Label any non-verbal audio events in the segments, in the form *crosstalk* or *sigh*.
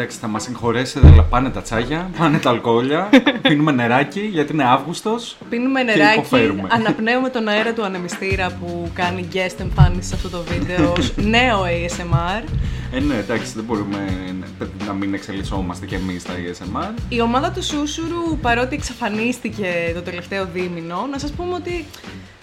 εντάξει, θα μας συγχωρέσετε, αλλά πάνε τα τσάγια, πάνε τα αλκοόλια, *laughs* πίνουμε νεράκι γιατί είναι Αύγουστος. *laughs* Πίνουμε νεράκι, αναπνέουμε τον αέρα του ανεμιστήρα που κάνει guest εμφάνιση σε αυτό το βίντεο ως *laughs* νέο ASMR. Ε, ναι, εντάξει, δεν μπορούμε να μην εξελισσόμαστε κι εμείς στα ASMR. Η ομάδα του Σούσουρου, παρότι εξαφανίστηκε το τελευταίο δίμηνο, να σας πούμε ότι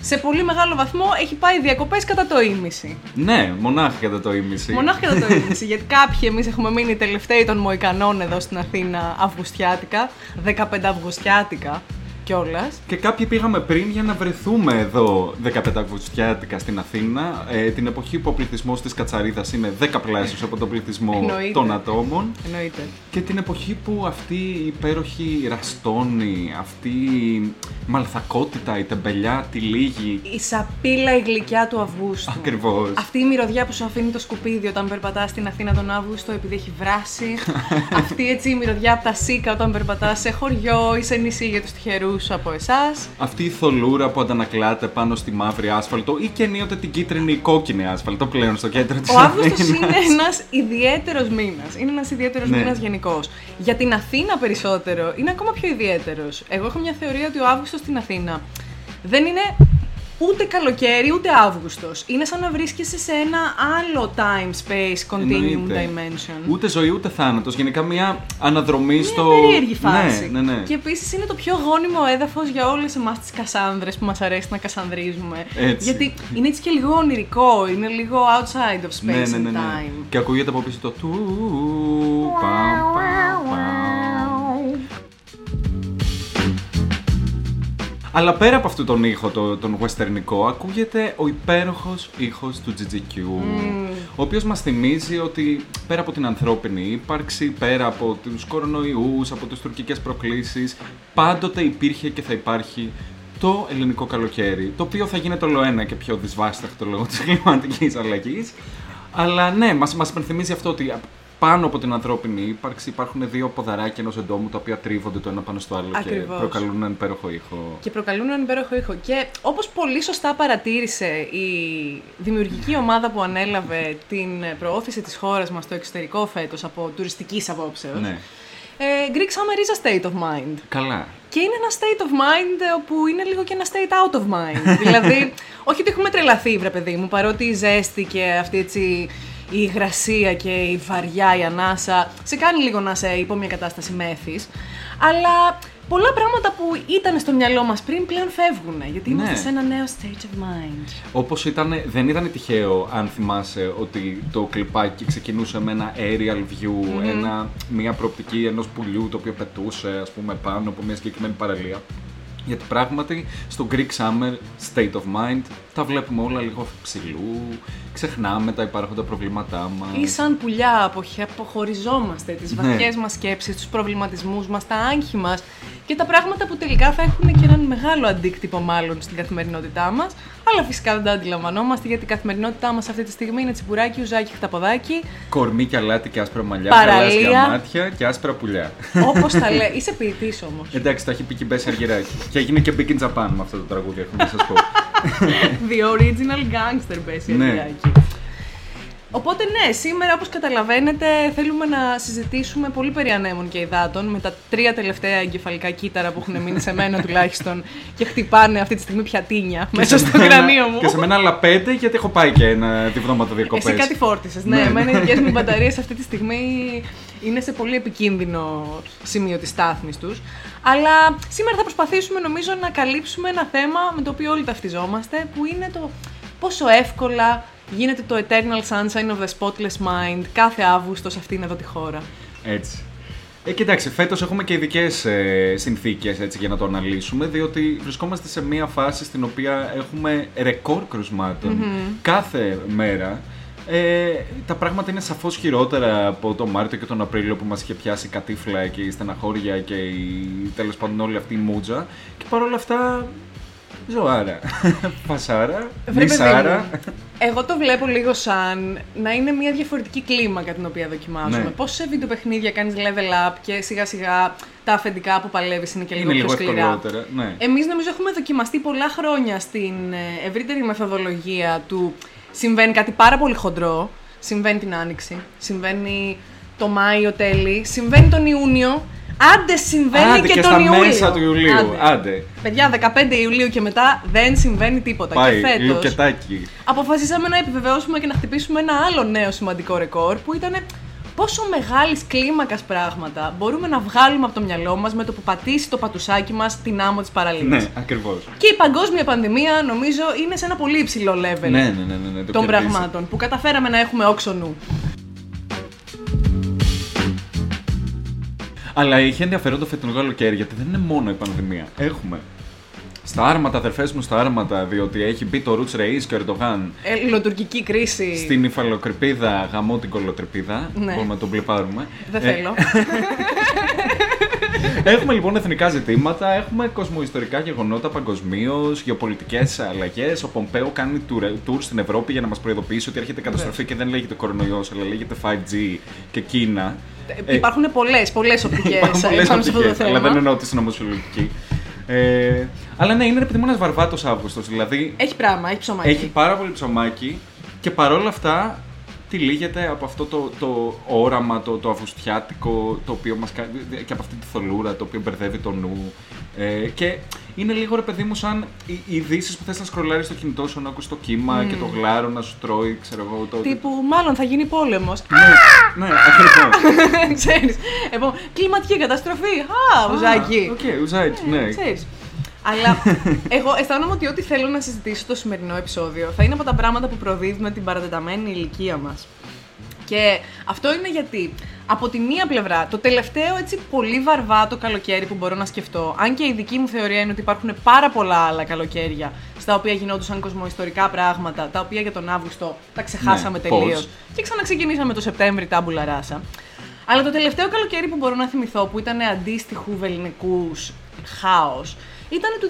σε πολύ μεγάλο βαθμό έχει πάει διακοπές κατά το ίμιση. Ναι, μονάχα κατά το ίμιση. Μονάχα κατά το ίμιση. *laughs* γιατί κάποιοι εμείς έχουμε μείνει τελευταίοι των Μοϊκανών εδώ στην Αθήνα Αυγουστιάτικα, 15 Αυγουστιάτικα κιόλας. Και κάποιοι πήγαμε πριν για να βρεθούμε εδώ 15 Αυγουστιάτικα στην Αθήνα, ε, την εποχή που ο πληθυσμός της Κατσαρίδας είναι 10 πλάσιος από τον πληθυσμό των ατόμων. Εννοείται. Και την εποχή που αυτή η υπέροχη ραστόνη, αυτή η μαλθακότητα, η τεμπελιά, τη λίγη. Η σαπίλα η γλυκιά του Αυγούστου. Ακριβώς. Αυτή η μυρωδιά που σου αφήνει το σκουπίδι όταν περπατάς στην Αθήνα τον Αύγουστο επειδή έχει βράσει. *laughs* αυτή έτσι η μυρωδιά από τα σίκα όταν περπατάς σε χωριό ή σε νησί για τους τυχερούς από εσάς. Αυτή η θολούρα που αντανακλάται πάνω στη μαύρη άσφαλτο ή και ενίοτε την κίτρινη ή κόκκινη άσφαλτο πλέον στο κέντρο της Ο Αύγουστος είναι ένας ιδιαίτερος μήνας. Είναι ένας ιδιαίτερος ναι. μήνας γενικώς. Για την Αθήνα περισσότερο είναι ακόμα πιο ιδιαίτερος. Εγώ έχω μια θεωρία ότι ο Αύγουστος στην Αθήνα δεν είναι ούτε καλοκαίρι ούτε Αύγουστος. Είναι σαν να βρίσκεσαι σε ένα άλλο time space continuum dimension. Ούτε ζωή ούτε θάνατος. Γενικά μια αναδρομή μια στο. Μια περίεργη φάση. Ναι, ναι, ναι. Και επίσης είναι το πιο γόνιμο έδαφος για όλες εμάς τις Κασάνδρες που μας αρέσει να κασανδρίζουμε. Έτσι. Γιατί είναι έτσι και λίγο ονειρικό, είναι λίγο outside of space ναι, ναι, ναι, and time. Και ακούγεται από πίσω το του. Αλλά πέρα από αυτόν τον ήχο, το, τον westernικό, ακούγεται ο υπέροχος ήχος του GGQ, mm. ο οποίος μας θυμίζει ότι πέρα από την ανθρώπινη ύπαρξη, πέρα από τους κορονοϊούς, από τις τουρκικές προκλήσεις, πάντοτε υπήρχε και θα υπάρχει το ελληνικό καλοκαίρι, το οποίο θα γίνεται όλο ένα και πιο δυσβάσταχτο λόγω της κλιματικής αλλαγής. Αλλά ναι, μας, μας υπενθυμίζει αυτό ότι πάνω από την ανθρώπινη ύπαρξη υπάρχουν δύο ποδαράκια ενός εντόμου τα οποία τρίβονται το ένα πάνω στο άλλο Ακριβώς. και προκαλούν έναν υπέροχο ήχο. Και προκαλούν έναν υπέροχο ήχο. Και όπως πολύ σωστά παρατήρησε η δημιουργική ομάδα που ανέλαβε την προώθηση της χώρας μας στο εξωτερικό φέτος από τουριστικής απόψεως. Ναι. Ε, Greek Summer is a state of mind. Καλά. Και είναι ένα state of mind όπου είναι λίγο και ένα state out of mind. *laughs* δηλαδή, όχι ότι έχουμε τρελαθεί, βρε παιδί μου, παρότι η ζέστη και αυτή έτσι η υγρασία και η βαριά, η ανάσα, σε κάνει λίγο να σε υπό μια κατάσταση μέθης. Αλλά πολλά πράγματα που ήταν στο μυαλό μας πριν πλέον φεύγουν, γιατί είμαστε ναι. σε ένα νέο stage of mind. Όπως ήταν, δεν ήταν τυχαίο, αν θυμάσαι, ότι το κλιπάκι ξεκινούσε με ένα aerial view, ένα, μια προοπτική ενός πουλιού το οποίο πετούσε, ας πούμε, πάνω από μια συγκεκριμένη παραλία. Γιατί πράγματι στο Greek Summer State of Mind τα βλέπουμε όλα λίγο ψηλού, ξεχνάμε τα υπάρχοντα προβλήματά μας. Ή σαν πουλιά αποχωριζόμαστε τις ναι. βαθιές μας σκέψεις, τους προβληματισμούς μας, τα άγχη μας και τα πράγματα που τελικά θα έχουν και έναν μεγάλο αντίκτυπο μάλλον στην καθημερινότητά μας. Αλλά φυσικά δεν τα αντιλαμβανόμαστε γιατί η καθημερινότητά μας αυτή τη στιγμή είναι τσιμπουράκι, ουζάκι, χταποδάκι. Κορμί και αλάτι και άσπρα μαλλιά, Παραλία. μάτια και άσπρα πουλιά. Όπως τα λέει. *laughs* Είσαι ποιητής όμως. Εντάξει, τα έχει πει και Μπέση Αργυράκη. και έγινε και Big in Japan με αυτό το τραγούδι, έχω να σας πω. *laughs* The original gangster, Μπέση ναι. Αργυράκη. Οπότε ναι, σήμερα όπως καταλαβαίνετε θέλουμε να συζητήσουμε πολύ περί ανέμων και υδάτων με τα τρία τελευταία εγκεφαλικά κύτταρα που έχουν μείνει σε μένα τουλάχιστον και χτυπάνε αυτή τη στιγμή πιατίνια μέσα στο κρανίο μου. Και σε μένα άλλα πέντε γιατί έχω πάει και ένα τη βδόματα διακοπές. Εσύ κάτι φόρτισες, ναι. ναι. Εμένα οι δικές μου μπαταρίες αυτή τη στιγμή είναι σε πολύ επικίνδυνο σημείο της στάθμης τους. Αλλά σήμερα θα προσπαθήσουμε νομίζω να καλύψουμε ένα θέμα με το οποίο όλοι ταυτιζόμαστε που είναι το πόσο εύκολα γίνεται το Eternal Sunshine of the Spotless Mind κάθε Αύγουστος σε αυτήν εδώ τη χώρα. Έτσι. Ε, κοιτάξτε, φέτος έχουμε και ειδικές ε, συνθήκες για να το αναλύσουμε, διότι βρισκόμαστε σε μια φάση στην οποία έχουμε ρεκόρ κάθε μέρα. Ε, τα πράγματα είναι σαφώς χειρότερα από τον Μάρτιο και τον Απρίλιο που μας είχε πιάσει κατήφλα και η στεναχώρια και η, τέλος πάντων όλη αυτή η μούτζα και παρόλα αυτά Ζωάρα. *laughs* Φασάρα. Μισάρα. Εγώ το βλέπω λίγο σαν να είναι μια διαφορετική κλίμακα την οποία δοκιμάζουμε. Ναι. Πώς σε βιντεοπαιχνίδια κάνεις level up και σιγά σιγά τα αφεντικά που παλεύεις είναι και λίγο είναι πιο σκληρά. Ναι. Εμείς νομίζω έχουμε δοκιμαστεί πολλά χρόνια στην ε, ευρύτερη μεθοδολογία του συμβαίνει κάτι πάρα πολύ χοντρό. Συμβαίνει την άνοιξη. Συμβαίνει το Μάιο τέλει, συμβαίνει τον Ιούνιο. Άντε συμβαίνει Άντε και, και τον στα Ιούλιο. μέσα του Ιουλίου. Άντε. Παιδιά, 15 Ιουλίου και μετά δεν συμβαίνει τίποτα. Πάει, και φέτος λουκετάκι. αποφασίσαμε να επιβεβαιώσουμε και να χτυπήσουμε ένα άλλο νέο σημαντικό ρεκόρ που ήταν πόσο μεγάλης κλίμακας πράγματα μπορούμε να βγάλουμε από το μυαλό μας με το που πατήσει το πατουσάκι μας την άμμο της παραλίας. Ναι, ακριβώς. Και η παγκόσμια πανδημία νομίζω είναι σε ένα πολύ υψηλό level Ναι, ναι, ναι, ναι, ναι, το των κερδίζεις. πραγμάτων που καταφέραμε να έχουμε όξο νου. Αλλά είχε ενδιαφέρον το φετινό καλοκαίρι γιατί δεν είναι μόνο η πανδημία. Έχουμε στα άρματα, αδερφές μου στα άρματα, διότι έχει μπει το Roots Reis και ο Ερντογάν Ελληνοτουρκική κρίση. στην υφαλοκρηπίδα γαμό την κολοτρυπίδα. Ναι. Μπορούμε να τον πλεπάρουμε. Δεν Ε, θέλω. *laughs* Έχουμε λοιπόν εθνικά ζητήματα, έχουμε κοσμοϊστορικά γεγονότα παγκοσμίως, γεωπολιτικές αλλαγές. Ο Πομπέο κάνει tour στην Ευρώπη για να μας προειδοποιήσει ότι έρχεται καταστροφή και δεν λέγεται κορονοϊός, αλλά λέγεται 5G και Κίνα. Ε, Υπάρχουν πολλές, πολλές οπτικές Υπάρχουν πολλές πάνω σε αυτό το οπτικέ, αλλά θέμα. δεν εννοώ τη συνωμοσιολογική. Ε, αλλά ναι, είναι επειδή ένα βαρβάτος Αύγουστος. Δηλαδή Έχει πράγμα, έχει ψωμάκι. έχει πάρα πολύ ψωμάκι και παρόλα αυτά τυλίγεται από αυτό το, το όραμα, το, το αυγουστιάτικο, το οποίο μας κάνει, και από αυτή τη θολούρα, το οποίο μπερδεύει το νου. Ε, και είναι λίγο ρε παιδί μου σαν οι οι ειδήσεις που θες να σκρολάρεις στο κινητό σου να ακούς το κύμα και το γλάρο να σου τρώει, ξέρω εγώ. Το... Τύπου, μάλλον θα γίνει πόλεμος. Ναι, ναι, ακριβώς. *laughs* Ξέρεις. Λοιπόν, κλιματική καταστροφή. Α, ουζάκι. Οκ, ουζάκι, ναι. Ξέρεις. Αλλά εγώ αισθάνομαι ότι ό,τι θέλω να συζητήσω στο σημερινό επεισόδιο θα είναι από τα πράγματα που προδίδουν την παρατεταμένη ηλικία μας. Και αυτό είναι γιατί από τη μία πλευρά, το τελευταίο έτσι πολύ βαρβάτο καλοκαίρι που μπορώ να σκεφτώ, αν και η δική μου θεωρία είναι ότι υπάρχουν πάρα πολλά άλλα καλοκαίρια στα οποία γινόντουσαν κοσμοϊστορικά πράγματα, τα οποία για τον Αύγουστο τα ξεχάσαμε Ναι, τελείως. πώς. Και ξαναξεκινήσαμε το Σεπτέμβρη τάμπουλα ράσα. Αλλά το τελευταίο καλοκαίρι που μπορώ να θυμηθώ που ήταν αντίστοιχου βεληνικούς χάος ήταν το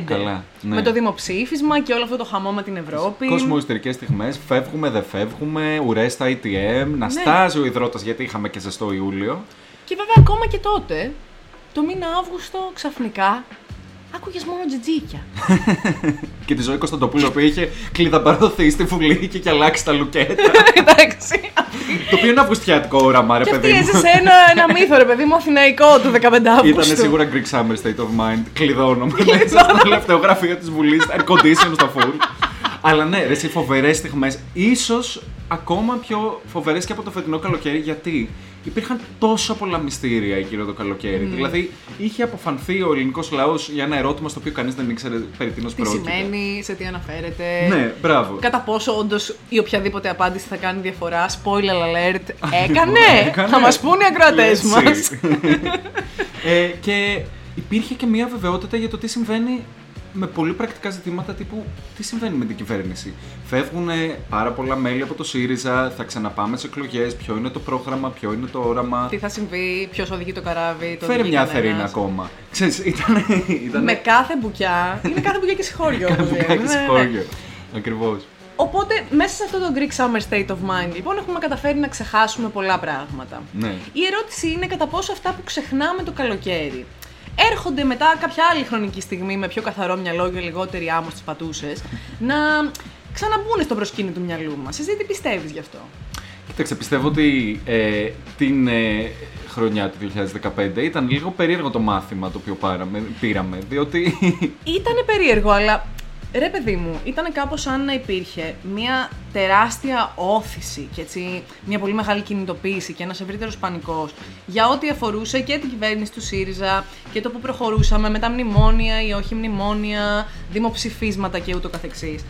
2015. Καλά, ναι. Με το δημοψήφισμα και όλο αυτό το χαμό με την Ευρώπη. Κοσμοϊστερικές στιγμές, φεύγουμε, δεν φεύγουμε, ουρές στα ATM, να Ναι. στάζει ο υδρότας γιατί είχαμε και ζεστό Ιούλιο. Και βέβαια ακόμα και τότε, το μήνα Αύγουστο ξαφνικά άκουγες μόνο τζιτζίκια. *laughs* Και τη ζωή Κωνσταντοπούλου που είχε κλειδαμπαρωθεί στη βουλή και είχε αλλάξει τα λουκέτα. *laughs* Εντάξει. το οποίο είναι αυγουστιάτικο όραμα, ρε και αυτή παιδί μου. έζησε ένα, ένα *laughs* μύθο, ρε παιδί μου, αθηναϊκό του 15 Αύγουστου. Ήταν σίγουρα Greek Summer State of Mind. Κλειδώνομαι μέσα στο τελευταίο γραφείο της Βουλής, air condition στο full. Αλλά ναι, ρε, εσύ φοβερές στιγμές. ίσως ακόμα πιο φοβερές και από το φετινό καλοκαίρι, γιατί υπήρχαν τόσα πολλά μυστήρια εκείνο το καλοκαίρι. Δηλαδή, είχε αποφανθεί ο ελληνικός λαός για ένα ερώτημα στο οποίο κανείς δεν ήξερε περί τίνος Τι πρόκειται. σημαίνει, σε τι αναφέρεται. Ναι, μπράβο. Κατά πόσο όντως η οποιαδήποτε απάντηση θα κάνει διαφορά. Spoiler alert. *laughs* Έκανε! Έκανε. Θα μας πούνε οι ακροατές Έτσι. μας. *laughs* ε, και υπήρχε και μια βεβαιότητα για το τι συμβαίνει με πολύ πρακτικά ζητήματα τύπου τι συμβαίνει με την κυβέρνηση; Φεύγουν πάρα πολλά μέλη από το ΣΥΡΙΖΑ, θα ξαναπάμε σε εκλογές, ποιο είναι το πρόγραμμα, ποιο είναι το όραμα. Τι θα συμβεί, ποιος οδηγεί το καράβι. Το Φέρε οδηγεί μια κανένας. θερήνα ακόμα. Ξέρεις, ήταν. ήταν Με κάθε μπουκιά. είναι κάθε μπουκιά και συγχώριο. Κάθε όπως λέμε. μπουκάκι Ναι, ναι. σχόλιο. Ακριβώς. Οπότε, μέσα σε αυτό το Greek Summer State of Mind, λοιπόν, έχουμε καταφέρει να ξεχάσουμε πολλά πράγματα. Ναι. Η ερώτηση είναι κατά πόσο αυτά που ξεχνάμε το καλοκαίρι έρχονται μετά κάποια άλλη χρονική στιγμή με πιο καθαρό μυαλό και λιγότερη άμμο στις πατούσες να ξαναμπούν στο προσκήνιο του μυαλού μας. Εσύ τι πιστεύεις γι' αυτό; Κοίταξε, πιστεύω ότι ε, την ε, χρονιά του 2015 ήταν λίγο περίεργο το μάθημα το οποίο πάραμε, πήραμε, διότι Ήτανε περίεργο, αλλά ρε παιδί μου, ήταν κάπως σαν να υπήρχε μια τεράστια όθηση και έτσι μια πολύ μεγάλη κινητοποίηση και ένας ευρύτερος πανικός για ό,τι αφορούσε και την κυβέρνηση του ΣΥΡΙΖΑ και το που προχωρούσαμε με τα μνημόνια ή όχι μνημόνια, δημοψηφίσματα και ούτω καθεξής.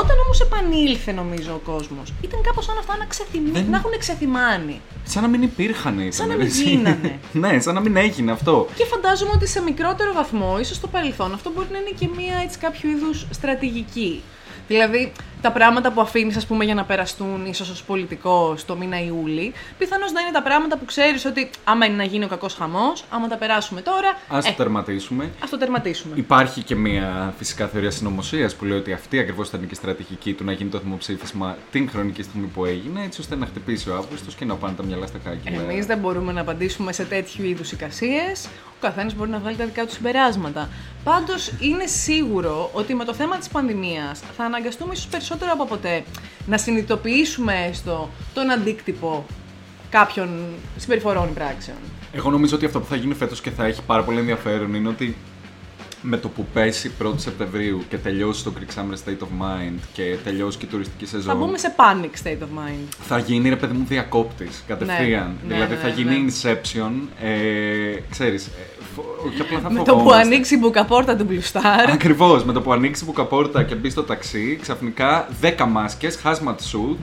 Όταν όμως επανήλθε νομίζω ο κόσμος, ήταν κάπως σαν αυτά να, ξεθυμ... Δεν- να έχουν ξεθυμάνει. σαν να μην υπήρχαν ήταν, Σαν να ρε, μην εσύ. γίνανε. *laughs* ναι, σαν να μην έγινε αυτό. Και φαντάζομαι ότι σε μικρότερο βαθμό, ίσως στο παρελθόν, αυτό μπορεί να είναι και μία έτσι κάποιο είδους στρατηγική. Δηλαδή, τα πράγματα που αφήνεις, ας πούμε, για να περαστούν ίσως ως πολιτικό το μήνα Ιούλη, πιθανώς να είναι τα πράγματα που ξέρεις ότι άμα είναι να γίνει ο κακός χαμός, άμα τα περάσουμε τώρα, Α το ε, τερματίσουμε. ας το τερματίσουμε. Υπάρχει και μια φυσικά θεωρία συνωμοσίας που λέει ότι αυτή ακριβώς ήταν και η στρατηγική του να γίνει το δημοψήφισμα την χρονική στιγμή που έγινε, έτσι ώστε να χτυπήσει ο Αύγουστος και να πάνε τα μυαλά στα χάκια. Εμείς δεν μπορούμε να απαντήσουμε σε τέτοιου είδους εικασίες. Ο καθένας μπορεί να βγάλει τα δικά του συμπεράσματα. Πάντως, είναι σίγουρο ότι με το θέμα της πανδημίας θα αναγκαστούμε ίσως περισσότερο από ποτέ να συνειδητοποιήσουμε έστω τον αντίκτυπο κάποιων συμπεριφορών ή πράξεων. Εγώ νομίζω ότι αυτό που θα γίνει φέτος και θα έχει πάρα πολύ ενδιαφέρον είναι ότι με το που πέσει 1η Σεπτεμβρίου και τελειώσει το Greek Summer State of Mind και τελειώσει και η τουριστική σεζόν. Θα μπούμε σε panic state of mind. Θα γίνει ρε παιδί μου διακόπτης κατευθείαν. Ναι, δηλαδή ναι, θα ναι, γίνει ναι. Inception. Ε, ξέρεις, ε, φο- όχι απλά θα Με το που φοβόμαστε. ανοίξει η μπουκαπόρτα του Blue Star. Ακριβώς. Με το που ανοίξει η μπουκαπόρτα και μπει στο ταξί, ξαφνικά 10 μάσκες, hazmat suit,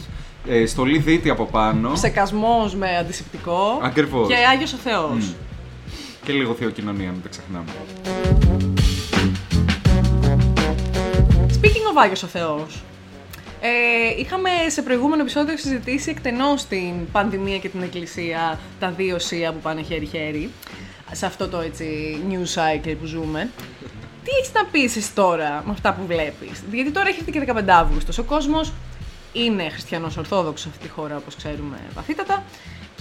ε, στολή δίτη από πάνω. Ψεκασμός με αντισηπτικό. Ακριβώς. Και Άγιος ο Θεός. Μμ. Και λίγο θεοκοινωνία, μην τα ξεχνάμε. Speaking of Άγιος ο Θεός, ε, είχαμε σε προηγούμενο επεισόδιο συζητήσει εκτενώς την πανδημία και την εκκλησία, τα δύο σία που πάνε χέρι-χέρι, σε αυτό το έτσι news cycle που ζούμε. Τι έχεις να πεις εσύ τώρα με αυτά που βλέπεις, γιατί τώρα έχει έρθει και 15 Αύγουστος, ο κόσμος είναι χριστιανός ορθόδοξος σε αυτή τη χώρα όπως ξέρουμε βαθύτατα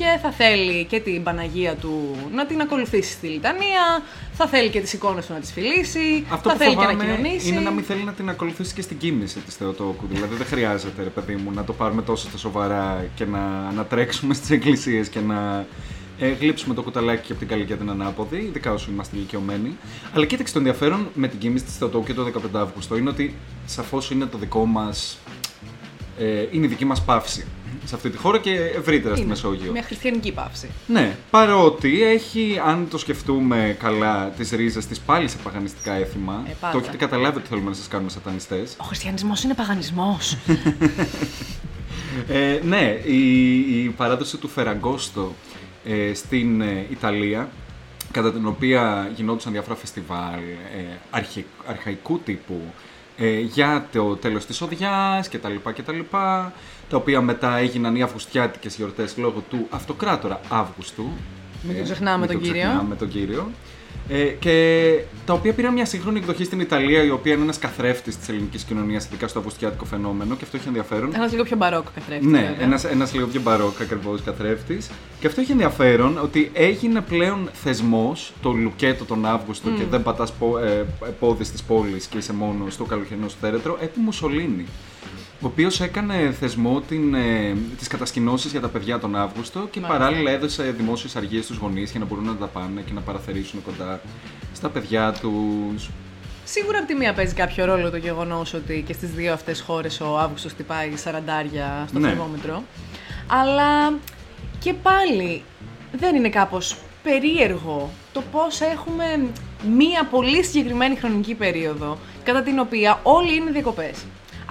και θα θέλει και την Παναγία του να την ακολουθήσει στη λιτανία, θα θέλει και τις εικόνες του να τις φιλήσει, Αυτό θα που θέλει και να φοβάμαι κοινωνήσει. είναι να μην θέλει να την ακολουθήσει και στην κίνηση της Θεοτόκου. Δηλαδή δεν χρειάζεται, ρε παιδί μου, να το πάρουμε τόσο στα σοβαρά και να, να τρέξουμε στις εκκλησίες και να ε, γλύψουμε το κουταλάκι και από την καλή και την ανάποδη, ειδικά όσο είμαστε ηλικιωμένοι. Αλλά κοίταξε το ενδιαφέρον με την κίνηση της Θεοτόκου και το 15 Αύγουστο είναι ότι σαφώς είναι το δικό μας. Ε, είναι η δική μας παύση σε αυτή τη χώρα και ευρύτερα στη Είναι Μεσόγειο. Μια χριστιανική παύση. Ναι, παρότι έχει, αν το σκεφτούμε καλά, τις ρίζες της πάλι σε παγανιστικά έθιμα. Ε, πάντα. το έχετε καταλάβει ότι θέλουμε να σας κάνουμε σατανιστές. Ο χριστιανισμός είναι παγανισμός. *laughs* Ε, ναι, η, η παράδοση του Φεραγκόστο ε, στην ε, Ιταλία, κατά την οποία γινόντουσαν διάφορα φεστιβάλ ε, αρχι- αρχαϊκού τύπου ε, για το τέλος της οδιάς και τα λοιπά και τα λοιπά, τα οποία μετά έγιναν οι αυγουστιάτικες γιορτές λόγω του αυτοκράτορα Αύγουστου. Μην τον Ε, ξεχνάμε μην τον κύριο. ξεχνάμε τον κύριο. Ε, και τα οποία πήραν μια σύγχρονη εκδοχή στην Ιταλία, η οποία είναι ένας καθρέφτης της ελληνικής κοινωνίας, ειδικά στο αυγουστιάτικο φαινόμενο, και αυτό έχει ενδιαφέρον. Ένας λίγο πιο μπαρόκο καθρέφτης. Ναι, βέβαια. ένας, ένας λίγο πιο μπαρόκ ακριβώς καθρέφτης. Και αυτό έχει ενδιαφέρον ότι έγινε πλέον θεσμός το Λουκέτο τον Αύγουστο και δεν πατάς ε, πόδι τη πόλη και είσαι μόνος στο καλοκαιρινό σου θέρετρο, επί Μουσολίνη. Ο οποίος έκανε θεσμό την, ε, τις κατασκηνώσεις για τα παιδιά τον Αύγουστο και Μάλιστα. παράλληλα έδωσε δημόσιες αργίες στους γονείς για να μπορούν να τα πάνε και να παραθερήσουν κοντά στα παιδιά τους. Σίγουρα από τη μία παίζει κάποιο ρόλο το γεγονός ότι και στις δύο αυτές χώρες ο Αύγουστος χτυπάει 40 στο Ναι. θερμόμετρο. Αλλά και πάλι δεν είναι κάπως περίεργο το πώς έχουμε μία πολύ συγκεκριμένη χρονική περίοδο κατά την οποία όλοι είναι διακοπές.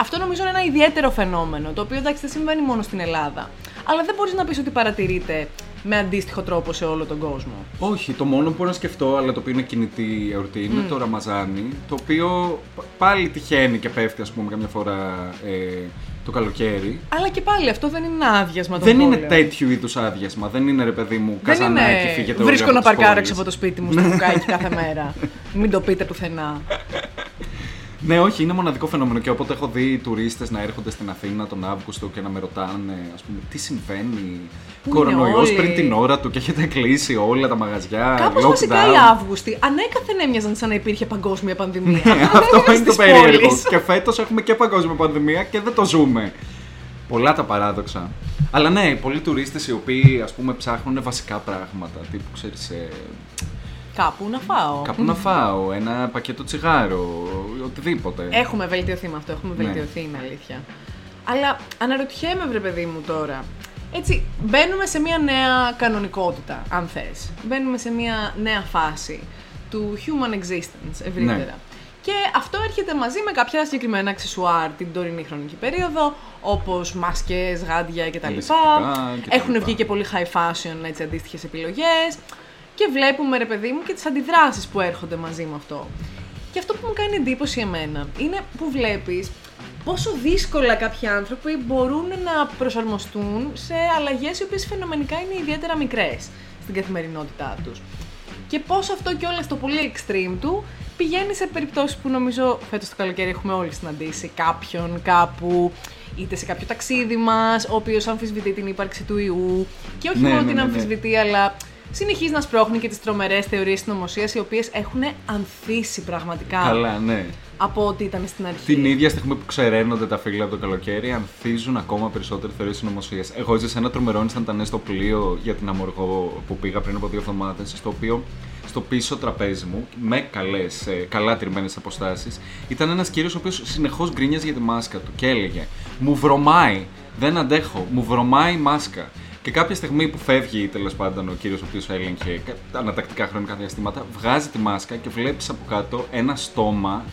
Αυτό νομίζω είναι ένα ιδιαίτερο φαινόμενο, το οποίο εντάξει δεν συμβαίνει μόνο στην Ελλάδα. Αλλά δεν μπορείς να πεις ότι παρατηρείται με αντίστοιχο τρόπο σε όλο τον κόσμο. Όχι, το μόνο που μπορώ να σκεφτώ, αλλά το οποίο είναι κινητή εορτή, είναι το Ραμαζάνι, το οποίο π- πάλι τυχαίνει και πέφτει, ας πούμε, καμιά φορά ε, το καλοκαίρι. Αλλά και πάλι αυτό δεν είναι ένα άδειασμα των δεν είναι πόλεων. τέτοιου είδους άδειασμα. Δεν είναι ρε παιδί μου, Δεν καζανάκι, είναι φύγετε όλοι βρίσκω από να τις παρκάρω πόλεις. έξω από το σπίτι μου στο *laughs* μπουκάκι κάθε μέρα. Μην το πείτε πουθενά. Ναι, όχι, είναι μοναδικό φαινόμενο και όποτε έχω δει τουρίστες να έρχονται στην Αθήνα τον Αύγουστο και να με ρωτάνε, ας πούμε, τι συμβαίνει. Πού είναι Κορονοϊός όλοι; πριν την ώρα του και έχετε κλείσει όλα τα μαγαζιά. Κάπως lockdown. βασικά οι Αύγουστοι ανέκαθεν έμοιαζαν σαν να υπήρχε παγκόσμια πανδημία. Ναι, αυτός είναι το Στις περίεργο. πόλεις. Και φέτος έχουμε και παγκόσμια πανδημία και δεν το ζούμε. Πολλά τα παράδοξα. Αλλά ναι, πολλοί τουρίστες οι οποίοι ας πούμε ψάχνουν βασικά πράγματα. Τύπου ξέρεις. Κάπου να φάω. κάπου να φάω, ένα πακέτο τσιγάρο, οτιδήποτε. Έχουμε βελτιωθεί με αυτό, έχουμε Ναι. βελτιωθεί, είναι αλήθεια. Αλλά αναρωτιέμαι, βρε παιδί μου τώρα. Έτσι, μπαίνουμε σε μια νέα κανονικότητα, αν θες. Μπαίνουμε σε μια νέα φάση του human existence ευρύτερα. Ναι. Και αυτό έρχεται μαζί με κάποια συγκεκριμένα αξισουάρ την τωρινή χρονική περίοδο, όπως μάσκες, γάντια κτλ. Λυσιπτικά κτλ. Έχουν βγει και πολύ high fashion, έτσι, αντίστοιχες επιλογές. Και βλέπουμε, ρε παιδί μου, και τις αντιδράσεις που έρχονται μαζί με αυτό. Και αυτό που μου κάνει εντύπωση εμένα είναι που βλέπεις πόσο δύσκολα κάποιοι άνθρωποι μπορούν να προσαρμοστούν σε αλλαγές οι οποίες φαινομενικά είναι ιδιαίτερα μικρές στην καθημερινότητά τους. Και πόσο αυτό και όλα στο πολύ extreme του πηγαίνει σε περιπτώσεις που νομίζω φέτος το καλοκαίρι έχουμε όλοι συναντήσει κάποιον κάπου είτε σε κάποιο ταξίδι μας, ο οποίος αμφισβητεί την ύπαρξη του ιού και όχι Ναι, μόνο ναι, την ναι, ναι. αμφισβητεί αλλά συνεχίζει να σπρώχνει και τις τρομερές θεωρίες συνωμοσίας οι οποίες έχουν ανθίσει πραγματικά Καλά, ναι. Από ό,τι ήταν στην αρχή. Την ίδια στιγμή που ξεραίνονται τα φύλλα από το καλοκαίρι, ανθίζουν ακόμα περισσότερο θεωρίες συνωμοσία. Εγώ ζήσα ένα τρομερό ήταν στο πλοίο για την Αμοργό που πήγα πριν από δύο εβδομάδες, στο οποίο στο πίσω τραπέζι μου, με καλές, ε, καλά τηρημένες αποστάσεις, ήταν ένας κύριος ο οποίος συνεχώς γκρίνιαζε για τη μάσκα του και έλεγε Μου βρωμάει, δεν αντέχω, μου βρωμάει η μάσκα. Και κάποια στιγμή που φεύγει τέλος πάντων ο κύριος ο οποίος έλεγχε ανατακτικά χρονικά διαστήματα, βγάζει τη μάσκα και βλέπεις από κάτω ένα στόμα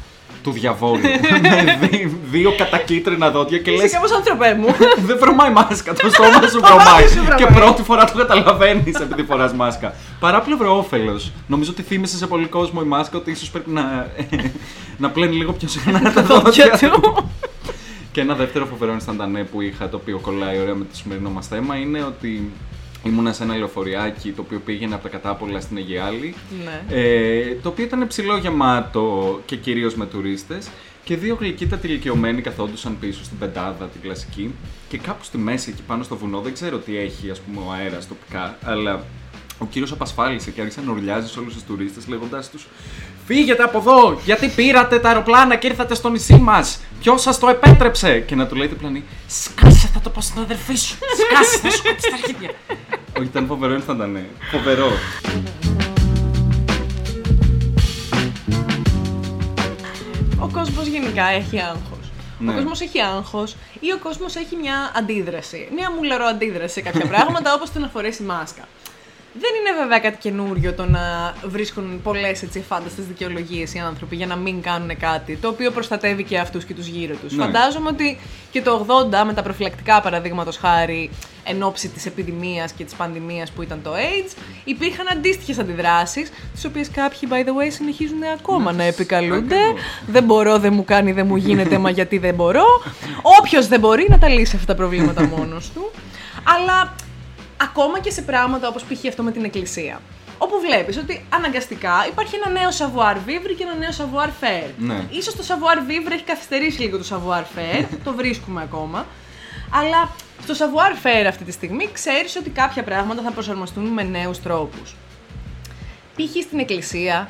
του διαβόλου. *laughs* με δύο κατακίτρινα δόντια και λες. Είσαι κάπως άνθρωπέ μου. *laughs* Δεν βρωμάει μάσκα, το στόμα *laughs* σου βρωμάει. και πρώτη φορά το καταλαβαίνεις επειδή φοράς μάσκα. Παράπλευρο όφελος. Νομίζω ότι θύμισε σε πολύ κόσμο η μάσκα ότι ίσως πρέπει να, να πλένει λίγο πιο συχνά τα δόντια του. Και ένα δεύτερο φοβερό ενσταντανέ που είχα, το οποίο κολλάει ωραία με το σημερινό μας θέμα, είναι ότι Ήμουνα σε ένα λεωφοριάκι το οποίο πήγαινε από τα Κατάπολα στην Αιγιάλη. Ναι. Ε, το οποίο ήταν ψηλό γεμάτο και κυρίως με τουρίστες. Και δύο γλυκύτατοι ηλικιωμένοι καθόντουσαν πίσω στην πεντάδα, την κλασική. Και κάπου στη μέση, εκεί πάνω στο βουνό, δεν ξέρω τι έχει ας πούμε, ο αέρας τοπικά, αλλά ο κύριος απασφάλισε και άρχισε να ουρλιάζει σε όλους τους τουρίστες λέγοντάς τους: Φύγετε από εδώ! Γιατί πήρατε τα αεροπλάνα και ήρθατε στο νησί μας! Ποιος σας το επέτρεψε! Και να του λέει διπλανή: Σκάσε, θα το πω στην αδερφή σου! Σκάσε, θα σου κόψει τα αρχίδια! Όχι, ήταν φοβερό, ήταν ναι. Φοβερό. Ο κόσμος γενικά έχει άγχος. Ναι. Ο κόσμος έχει άγχος ή ο κόσμος έχει μια αντίδραση. Μια μουλαρό αντίδραση σε κάποια πράγματα, όπως το να φορέσει μάσκα. Δεν είναι βέβαια κάτι καινούριο το να βρίσκουν πολλές φάνταστε δικαιολογίες οι άνθρωποι για να μην κάνουν κάτι, το οποίο προστατεύει και αυτούς και τους γύρω τους. Ναι. Φαντάζομαι ότι και το 80 με τα προφυλακτικά παραδείγματος χάρη εν ώψη της επιδημίας και της πανδημίας που ήταν το AIDS, υπήρχαν αντίστοιχες αντιδράσεις, τις οποίες κάποιοι, by the way, συνεχίζουν ακόμα να επικαλούνται. Ακριβώς. Δεν μπορώ, δεν μου κάνει, δεν μου γίνεται, μα γιατί δεν μπορώ. Όποιος δεν μπορεί να τα λύσει αυτά τα προβλήματα μόνος του. Αλλά ακόμα και σε πράγματα όπως π.χ. αυτό με την εκκλησία. Όπου βλέπεις ότι αναγκαστικά υπάρχει ένα νέο savoir vivre και ένα νέο savoir faire. Ναι. Ίσως το savoir vivre έχει καθυστερήσει λίγο το savoir faire, *laughs* το βρίσκουμε ακόμα. Αλλά στο savoir faire αυτή τη στιγμή ξέρεις ότι κάποια πράγματα θα προσαρμοστούν με νέους τρόπους. Π.χ. στην εκκλησία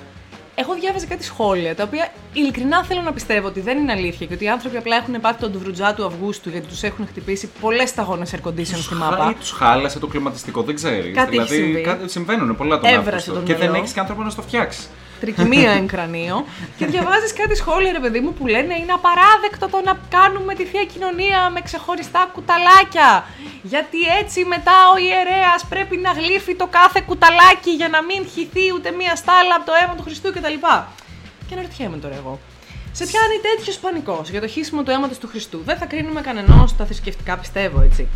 εγώ διάβαζα κάτι σχόλια τα οποία ειλικρινά θέλω να πιστεύω ότι δεν είναι αλήθεια και ότι οι άνθρωποι απλά έχουν πάθει τον ντουβρουτζά του Αυγούστου γιατί τους έχουν χτυπήσει πολλές σταγόνες air condition στη μάπα. Ή τους χάλασε το κλιματιστικό, δεν ξέρεις. Κάτι έχει δηλαδή, συμβεί. κάτι- συμβαίνουν πολλά τον Έβρασε Αύγουστο. τον Και δεν μυαλό. έχεις και άνθρωπο να στο φτιάξεις. Τρικυμία εν κρανίο. και διαβάζεις κάτι σχόλια, ρε παιδί μου, που λένε είναι απαράδεκτο το να κάνουμε τη θεία κοινωνία με ξεχωριστά κουταλάκια. Γιατί έτσι μετά ο ιερέας πρέπει να γλύφει το κάθε κουταλάκι για να μην χυθεί ούτε μία στάλα από το αίμα του Χριστού κτλ. Και αναρωτιέμαι τώρα εγώ. Σε πιάνει τέτοιος πανικός για το χύσιμο του αίματος του Χριστού; Δεν θα κρίνουμε κανενός τα θρησκευτικά, πιστεύω έτσι.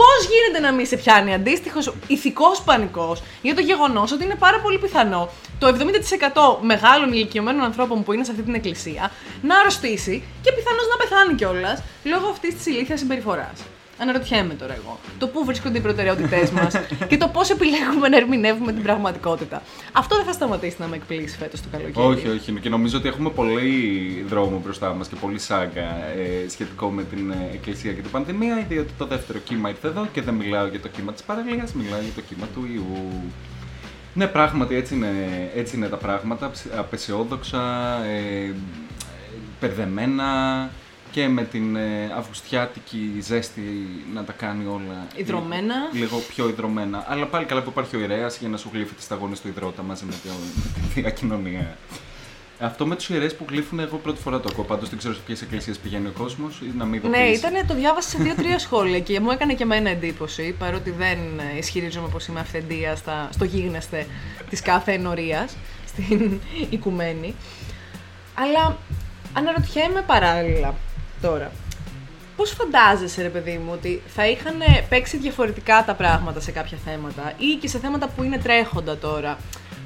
Πώς γίνεται να μην σε πιάνει αντίστοιχος ηθικός πανικός για το γεγονός ότι είναι πάρα πολύ πιθανό το 70% μεγάλων ηλικιωμένων ανθρώπων που είναι σε αυτή την εκκλησία να αρρωστήσει και πιθανώς να πεθάνει κιόλας λόγω αυτής της ηλίθιας συμπεριφοράς. Αναρωτιέμαι τώρα εγώ το πού βρίσκονται οι προτεραιότητές μας και το πώς επιλέγουμε να ερμηνεύουμε την πραγματικότητα. Αυτό δεν θα σταματήσει να με εκπλήσει φέτος το καλοκαίρι. Όχι, όχι. Και νομίζω ότι έχουμε πολύ δρόμο μπροστά μας και πολύ σάγκα ε, σχετικό με την ε, Εκκλησία και την πανδημία. Διότι το δεύτερο κύμα ήρθε εδώ και δεν μιλάω για το κύμα της παραλίας, μιλάω για το κύμα του ιού. Ναι, πράγματι έτσι είναι, έτσι είναι τα πράγματα. ψ- Απεσιόδοξα, ε, περδεμένα και με την ε, αυγουστιάτικη ζέστη να τα κάνει όλα. Ιδρωμένα. Λίγο, λίγο πιο ιδρωμένα. Αλλά πάλι καλά που υπάρχει ο ιερέα για να σου γλύφει τι σταγόνε του υδρότα μαζί με, το, με τη Θεία Κοινωνία. Αυτό με τους ιερέε που γλύφουν, εγώ πρώτη φορά το ακούω. Πάντως δεν ξέρω σε ποιες εκκλησίες πηγαίνει ο κόσμος ή να μην Ναι, ειδοποιήσει. ήταν, το διάβασα σε δύο-τρία *laughs* σχόλια και μου έκανε και εμένα εντύπωση, παρότι δεν ε, ισχυρίζομαι πως είμαι αυθεντία στα, στο γίγνεσθε της κάθε ενορίας, στην *laughs* οικουμένη. Αλλά αναρωτιέμαι παράλληλα τώρα. Πώς φαντάζεσαι, ρε παιδί μου, ότι θα είχαν παίξει διαφορετικά τα πράγματα σε κάποια θέματα ή και σε θέματα που είναι τρέχοντα τώρα.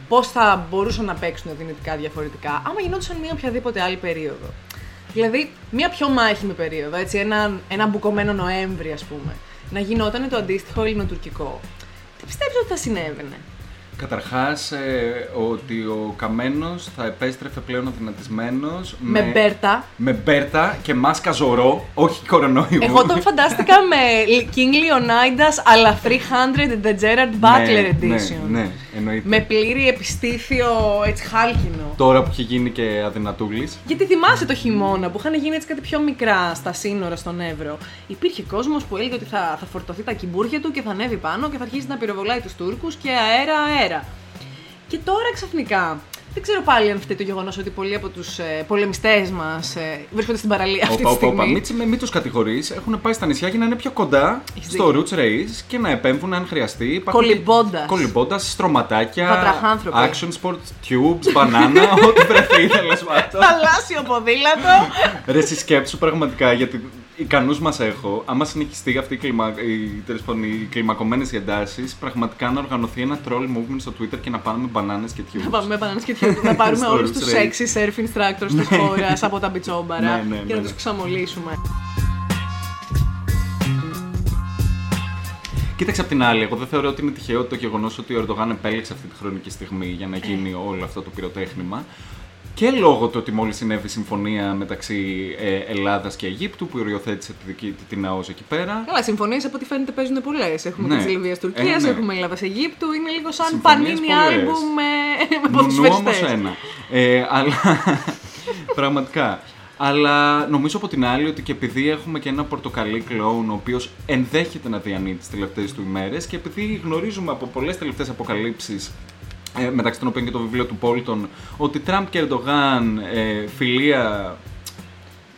Πώς θα μπορούσαν να παίξουν δυνητικά διαφορετικά, άμα γινόντουσαν μία οποιαδήποτε άλλη περίοδο; Δηλαδή, μία πιο μάχημη περίοδο, έτσι, ένα, ένα μπουκωμένο Νοέμβρη, ας πούμε, να γινόταν το αντίστοιχο ελληνοτουρκικό. Τι πιστεύεις ότι θα συνέβαινε; Καταρχάς, ε, ότι ο Καμένος θα επέστρεφε πλέον αδυνατισμένος Με, Μπέρτα. με μπέρτα και μάσκα ζωρό, όχι κορονοϊού. Εγώ τον φαντάστηκα με King Leonidas αλλά 300 The Gerard Butler ναι, Edition. Ναι, ναι, εννοείται. Με πλήρη επιστήθιο έτσι χάλκινο. Τώρα που έχει γίνει και αδυνατούλης. Γιατί θυμάσαι το χειμώνα που είχαν γίνει έτσι κάτι πιο μικρά στα σύνορα στον Εύρο. Υπήρχε κόσμος που έλεγε ότι θα, θα φορτωθεί τα κυμπούργια του και θα ανέβει πάνω και θα αρχίσει να πυροβολάει τους Τούρκους και αέρα-αέρα. Και τώρα ξαφνικά δεν ξέρω πάλι αν φταίει το γεγονός ότι πολλοί από τους ε, πολεμιστές μας ε, βρίσκονται στην παραλία αυτή Όπα, τη όπα, όπα. στιγμή. Μην, μην τους κατηγορείς. Έχουν πάει στα νησιά για να είναι πιο κοντά Έχεις στο δίκιο. Roots Race και να επέμβουν αν χρειαστεί. Υπάρχουν και- Κολυμπώντας. Κολυμπώντας, στρωματάκια. Βατραχάνθρωποι. Action sport, tubes, μπανάνα, *laughs* ό,τι βρεθεί τέλος πάντων. Θαλάσσιο ποδήλατο. Ρε, εσύ σκέψου πραγματικά γιατί ικανούς μας έχω. Άμα συνεχιστεί αυτή η, κλιμα... η, τέλος πάντων, οι κλιμακωμένες εντάσεις, πραγματικά να οργανωθεί ένα troll movement στο Twitter και να πάνε μπανάνε και tubes. Να πάμε με μπανάνε και τιούμπ, να *laughs* πάρουμε Στο όλους Roots τους Race. sexy surf instructors *laughs* της χώρας από τα μπιτσόμπαρα Ναι, ναι, και ναι, να ναι. τους ξαμολύσουμε. Κοίταξε απ' την άλλη, εγώ δεν θεωρώ ότι είναι τυχαίο το γεγονός ότι ο Ερντογάν επέλεξε αυτή τη χρονική στιγμή για να γίνει όλο αυτό το πυροτέχνημα. Και λόγω του ότι μόλις συνέβη η συμφωνία μεταξύ ε, Ελλάδας και Αιγύπτου που υιοθέτησε τη δική τη την ΑΟΣ εκεί πέρα. Καλά, συμφωνίες από ό,τι φαίνεται παίζουν πολλές. Έχουμε Ναι. και τη Λιβύα Τουρκίας, Ε, ναι. έχουμε Ελλάδας Αιγύπτου. Είναι λίγο σαν Συμφωνίες πανίνι πολλές. άλμπουμ με, με Νουνού όμως ποδοσφαιριστές. ένα. Ε, αλλά. *laughs* πραγματικά. Αλλά νομίζω από την άλλη ότι και επειδή έχουμε και ένα πορτοκαλί κλόουν ο οποίος ενδέχεται να διανύει τις τελευταίες του ημέρες και επειδή γνωρίζουμε από πολλές τελευταίες αποκαλύψεις ε, μεταξύ των οποίων και το βιβλίο του Πόλτον ότι Τραμπ και Ερντογάν ε, φιλία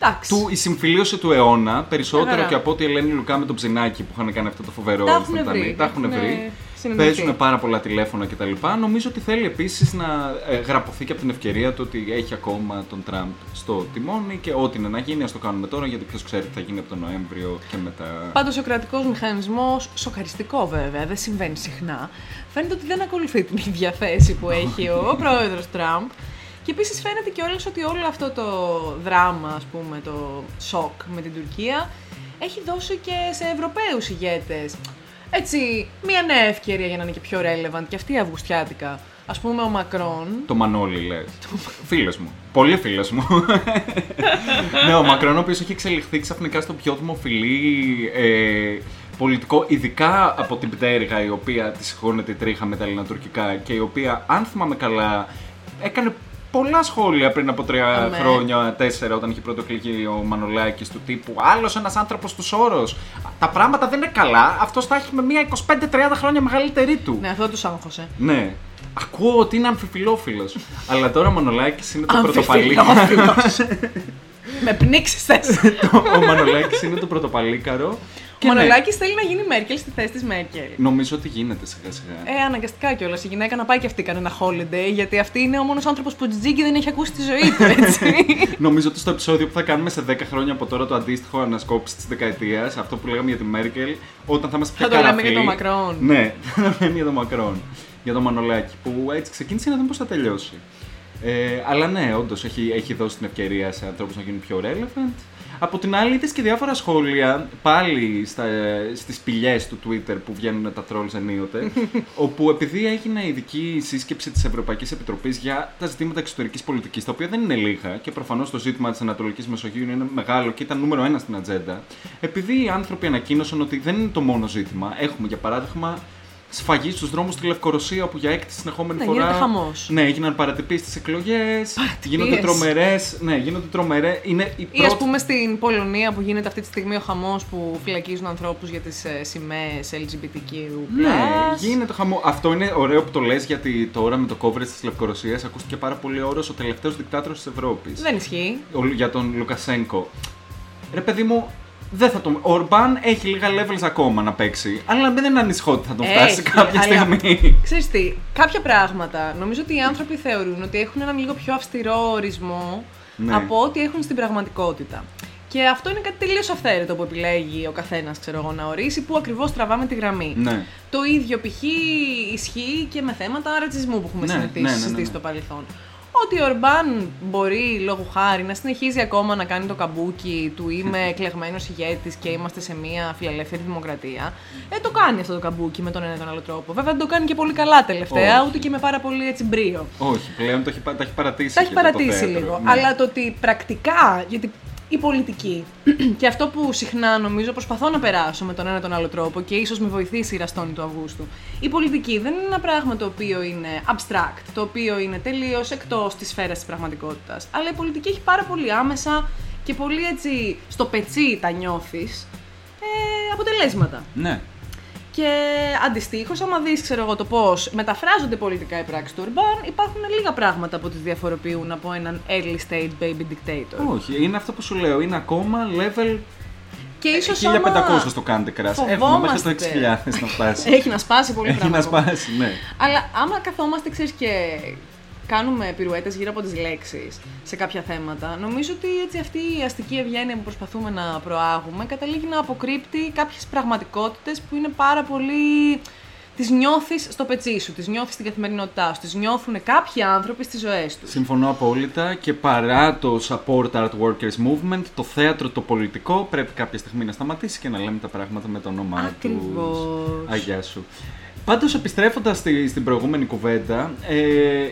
Εντάξει. του, η συμφιλίωση του αιώνα περισσότερο Χαρά. και από ότι η Ελένη Λουκά με τον Ψινάκη που είχαν κάνει αυτό το φοβερό Τα έχουν Ινσταντανή. βρει, Τα έχουν έχουν βρει. Συνεννοηθεί. Παίζουν πάρα πολλά τηλέφωνα κτλ. Νομίζω ότι θέλει επίσης να ε, γραπωθεί και από την ευκαιρία του ότι έχει ακόμα τον Τραμπ στο τιμόνι και ό,τι είναι να γίνει, ας το κάνουμε τώρα γιατί ποιος ξέρει τι θα γίνει από τον Νοέμβριο και μετά. Πάντως ο κρατικός μηχανισμός, σοκαριστικό βέβαια, δεν συμβαίνει συχνά, φαίνεται ότι δεν ακολουθεί την ίδια θέση που έχει ο *laughs* πρόεδρος Τραμπ. Και επίσης φαίνεται κιόλας ότι όλο αυτό το δράμα, ας πούμε, το σοκ με την Τουρκία, έχει δώσει και σε Ευρωπαίους ηγέτες. Έτσι, μια νέα ευκαιρία για να είναι και πιο relevant και αυτή αυγουστιάτικα. Α πούμε, ο Μακρόν. Το Μανώλη, λες. φίλο μου. Πολύ φίλο μου. ναι, ο Μακρόν, ο οποίος έχει εξελιχθεί ξαφνικά στο πιο δημοφιλή ε, πολιτικό, ειδικά από την πτέρυγα η οποία τη συγχώνεται η τρίχα με τα ελληνοτουρκικά και η οποία, αν θυμάμαι καλά, έκανε πολλά σχόλια πριν από τρία Αμέ. χρόνια, τέσσερα, όταν είχε πρώτο εκλεγεί ο Μανολάκης του τύπου Άλλος ένας άνθρωπος του όρο. Τα πράγματα δεν είναι καλά. Αυτός θα έχει με μία 25-30 χρόνια μεγαλύτερη του. Ναι, αυτό του άγχωσε. Ναι. Ακούω ότι είναι αμφιφιλόφιλος. αλλά τώρα ο Μανολάκης είναι το πρωτοπαλί. Αμφιφιλόφιλος. *laughs* με πνίξεις θες. ο Μανολάκης είναι το πρωτοπαλίκαρο. Ο ναι, Μανολάκη θέλει να γίνει Μέρκελ στη θέση της Μέρκελ. Νομίζω ότι γίνεται σιγά σιγά. Ε, αναγκαστικά κιόλας. Η γυναίκα να πάει και αυτή κανένα holiday, γιατί αυτή είναι ο μόνος άνθρωπος που τζιτζίκι δεν έχει ακούσει τη ζωή του, έτσι. *laughs* Νομίζω ότι στο επεισόδιο που θα κάνουμε σε 10 χρόνια από τώρα το αντίστοιχο ανασκόπηση της δεκαετίας, αυτό που λέγαμε για τη Μέρκελ, όταν θα είμαστε πια Θα το λέμε καραφίλοι- για τον Μακρόν. Ναι, *laughs* θα το λέμε για τον Μακρόν. Για τον Μανολάκη, που έτσι ξεκίνησε να δούμε πώς θα τελειώσει. Ε, αλλά ναι, όντως έχει, έχει δώσει την ευκαιρία σε ανθρώπους να γίνουν πιο relevant. Από την άλλη, είδες και διάφορα σχόλια πάλι στα, στις πηγές του Twitter που βγαίνουν τα trolls ενίοτε, *laughs* όπου επειδή έγινε ειδική σύσκεψη της Ευρωπαϊκής Επιτροπής για τα ζητήματα εξωτερικής πολιτικής, τα οποία δεν είναι λίγα και προφανώς το ζήτημα της Ανατολικής Μεσογείου είναι μεγάλο και ήταν νούμερο ένα στην ατζέντα, επειδή οι άνθρωποι ανακοίνωσαν ότι δεν είναι το μόνο ζήτημα, έχουμε για παράδειγμα σφαγή στους δρόμους στη Λευκορωσία όπου για έκτη συνεχόμενη Ναι, φορά. γίνεται χαμός. Ναι, έγιναν παρατυπίες στις εκλογές. Γίνονται τρομερές. Ναι, γίνονται τρομερέ. Είναι η Ή ας πούμε στην Πολωνία που γίνεται αυτή τη στιγμή ο χαμός που φυλακίζουν ανθρώπους για τις ε, σημαίες LGBTQ. Ναι, γίνεται χαμό. Αυτό είναι ωραίο που το λες γιατί τώρα με το coverage της Λευκορωσίας ακούστηκε πάρα πολύ όρος ο τελευταίος δικτάτορας της Ευρώπης. Δεν ισχύει. Για τον Λουκασένκο. Ρε παιδί μου, δεν θα τον. Ο Ορμπάν έχει λίγα levels ακόμα να παίξει. Αλλά δεν ανησυχώ ότι θα τον φτάσει Έχει, κάποια αλλά- στιγμή. Ξέρεις τι, κάποια πράγματα νομίζω ότι οι άνθρωποι θεωρούν ότι έχουν έναν λίγο πιο αυστηρό ορισμό Ναι. από ό,τι έχουν στην πραγματικότητα. Και αυτό είναι κάτι τελείως αυθαίρετο που επιλέγει ο καθένας, ξέρω εγώ, να ορίσει πού ακριβώς τραβάμε τη γραμμή. Ναι. Το ίδιο π.χ. ισχύει και με θέματα ρατσισμού που έχουμε Ναι, συνηθίσει, ναι, ναι, ναι, συζητήσει ναι. στο παρελθόν. Ότι ο Ορμπάν μπορεί λόγω χάρη να συνεχίζει ακόμα να κάνει το καμπούκι του είμαι εκλεγμένος ηγέτης και είμαστε σε μια φιλελεύθερη δημοκρατία. Ε, το κάνει αυτό το καμπούκι με τον ένα ή τον άλλο τρόπο. Βέβαια δεν το κάνει και πολύ καλά τελευταία, Όχι. ούτε και με πάρα πολύ έτσι μπρίο. Όχι, πλέον το έχει, πα- τα έχει παρατήσει. Τα έχει και το παρατήσει θέατρο, λίγο. ναι. Αλλά το ότι πρακτικά, γιατί η πολιτική. *clears throat* και αυτό που συχνά νομίζω προσπαθώ να περάσω με τον ένα τον άλλο τρόπο και ίσως με βοηθήσει η Ραστόνη του Αυγούστου. Η πολιτική δεν είναι ένα πράγμα το οποίο είναι abstract, το οποίο είναι τελείως εκτός της σφαίρας της πραγματικότητας. Αλλά η πολιτική έχει πάρα πολύ άμεσα και πολύ έτσι στο πετσί τα νιώθεις ε, αποτελέσματα. Ναι. Και αντιστοίχως, άμα δεις, ξέρω εγώ, το πώς μεταφράζονται πολιτικά οι πράξεις του Ορμπάν, υπάρχουν λίγα πράγματα που τις διαφοροποιούν από έναν early stage baby dictator. Όχι, είναι αυτό που σου λέω. Είναι ακόμα level Και ίσως 1500 το κάνετε κράσι. Έχουμε μέχρι το 6.000 να *laughs* φτάσει. Έχει να σπάσει πολύ Έχει πράγμα. να ακόμα. σπάσει, ναι. Αλλά άμα καθόμαστε, ξέρεις και κάνουμε πυρουέτες γύρω από τις λέξεις σε κάποια θέματα, νομίζω ότι έτσι αυτή η αστική ευγένεια που προσπαθούμε να προάγουμε καταλήγει να αποκρύπτει κάποιες πραγματικότητες που είναι πάρα πολύ... Τις νιώθεις στο πετσί σου, τις νιώθεις στην καθημερινότητά σου, τις νιώθουν κάποιοι άνθρωποι στις ζωές τους. Συμφωνώ απόλυτα και παρά το support art workers movement, το θέατρο το πολιτικό πρέπει κάποια στιγμή να σταματήσει και να λέμε τα πράγματα με το όνομά τους. Ακριβώς. Αγιά σου. Πάντως επιστρέφοντας στη, στην προηγούμενη κουβέντα ε,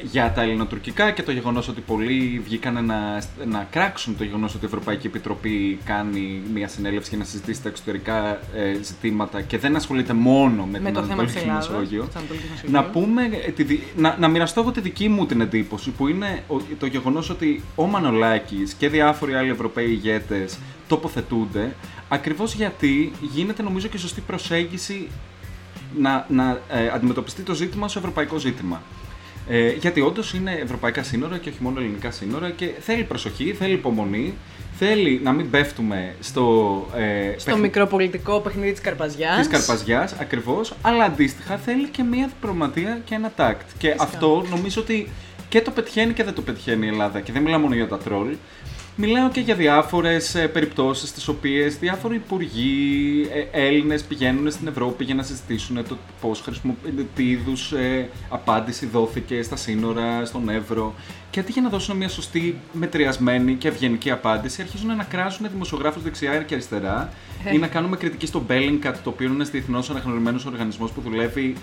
για τα ελληνοτουρκικά και το γεγονός ότι πολλοί βγήκαν να, να κράξουν το γεγονός ότι η Ευρωπαϊκή Επιτροπή κάνει μια συνέλευση για να συζητήσει τα εξωτερικά ε, ζητήματα και δεν ασχολείται μόνο με, με την το θέμα της Ανατολική Ελλάδας. Μεσόγειο. της Ανατολικής Μεσογείου. Να πούμε, ε, τη δι- να, να μοιραστώ εγώ τη δική μου την εντύπωση που είναι ο- το γεγονός ότι ο Μανολάκης και διάφοροι άλλοι Ευρωπαίοι ηγέτες τοποθετούνται ακριβώς γιατί γίνεται νομίζω και σωστή προσέγγιση να, να ε, αντιμετωπιστεί το ζήτημα ως ευρωπαϊκό ζήτημα. Ε, γιατί όντως είναι ευρωπαϊκά σύνορα και όχι μόνο ελληνικά σύνορα και θέλει προσοχή, θέλει υπομονή, θέλει να μην πέφτουμε στο, ε, Στο μικροπολιτικό παιχνίδι της Καρπαζιάς. Της Καρπαζιάς, ακριβώς, αλλά αντίστοιχα θέλει και μια διπλωματία και ένα τάκτ. Και Φυσικά. αυτό νομίζω ότι και το πετυχαίνει και δεν το πετυχαίνει η Ελλάδα. Και δεν μιλάω μόνο για τα τρόλ. Μιλάω και για διάφορες περιπτώσεις στις οποίες διάφοροι υπουργοί ε, Έλληνες πηγαίνουν στην Ευρώπη για να συζητήσουν το πώς χρησιμοποιείται, τι είδους απάντηση δόθηκε στα σύνορα, στον Εύρο. Και αντί για να δώσουν μια σωστή, μετριασμένη και ευγενική απάντηση, αρχίζουν να κράζουν δημοσιογράφους δεξιά και αριστερά Ε. ή να κάνουμε κριτική στο Bellingcat, το οποίο είναι ένας διεθνώς αναγνωρισμένος οργανισμός που δουλεύει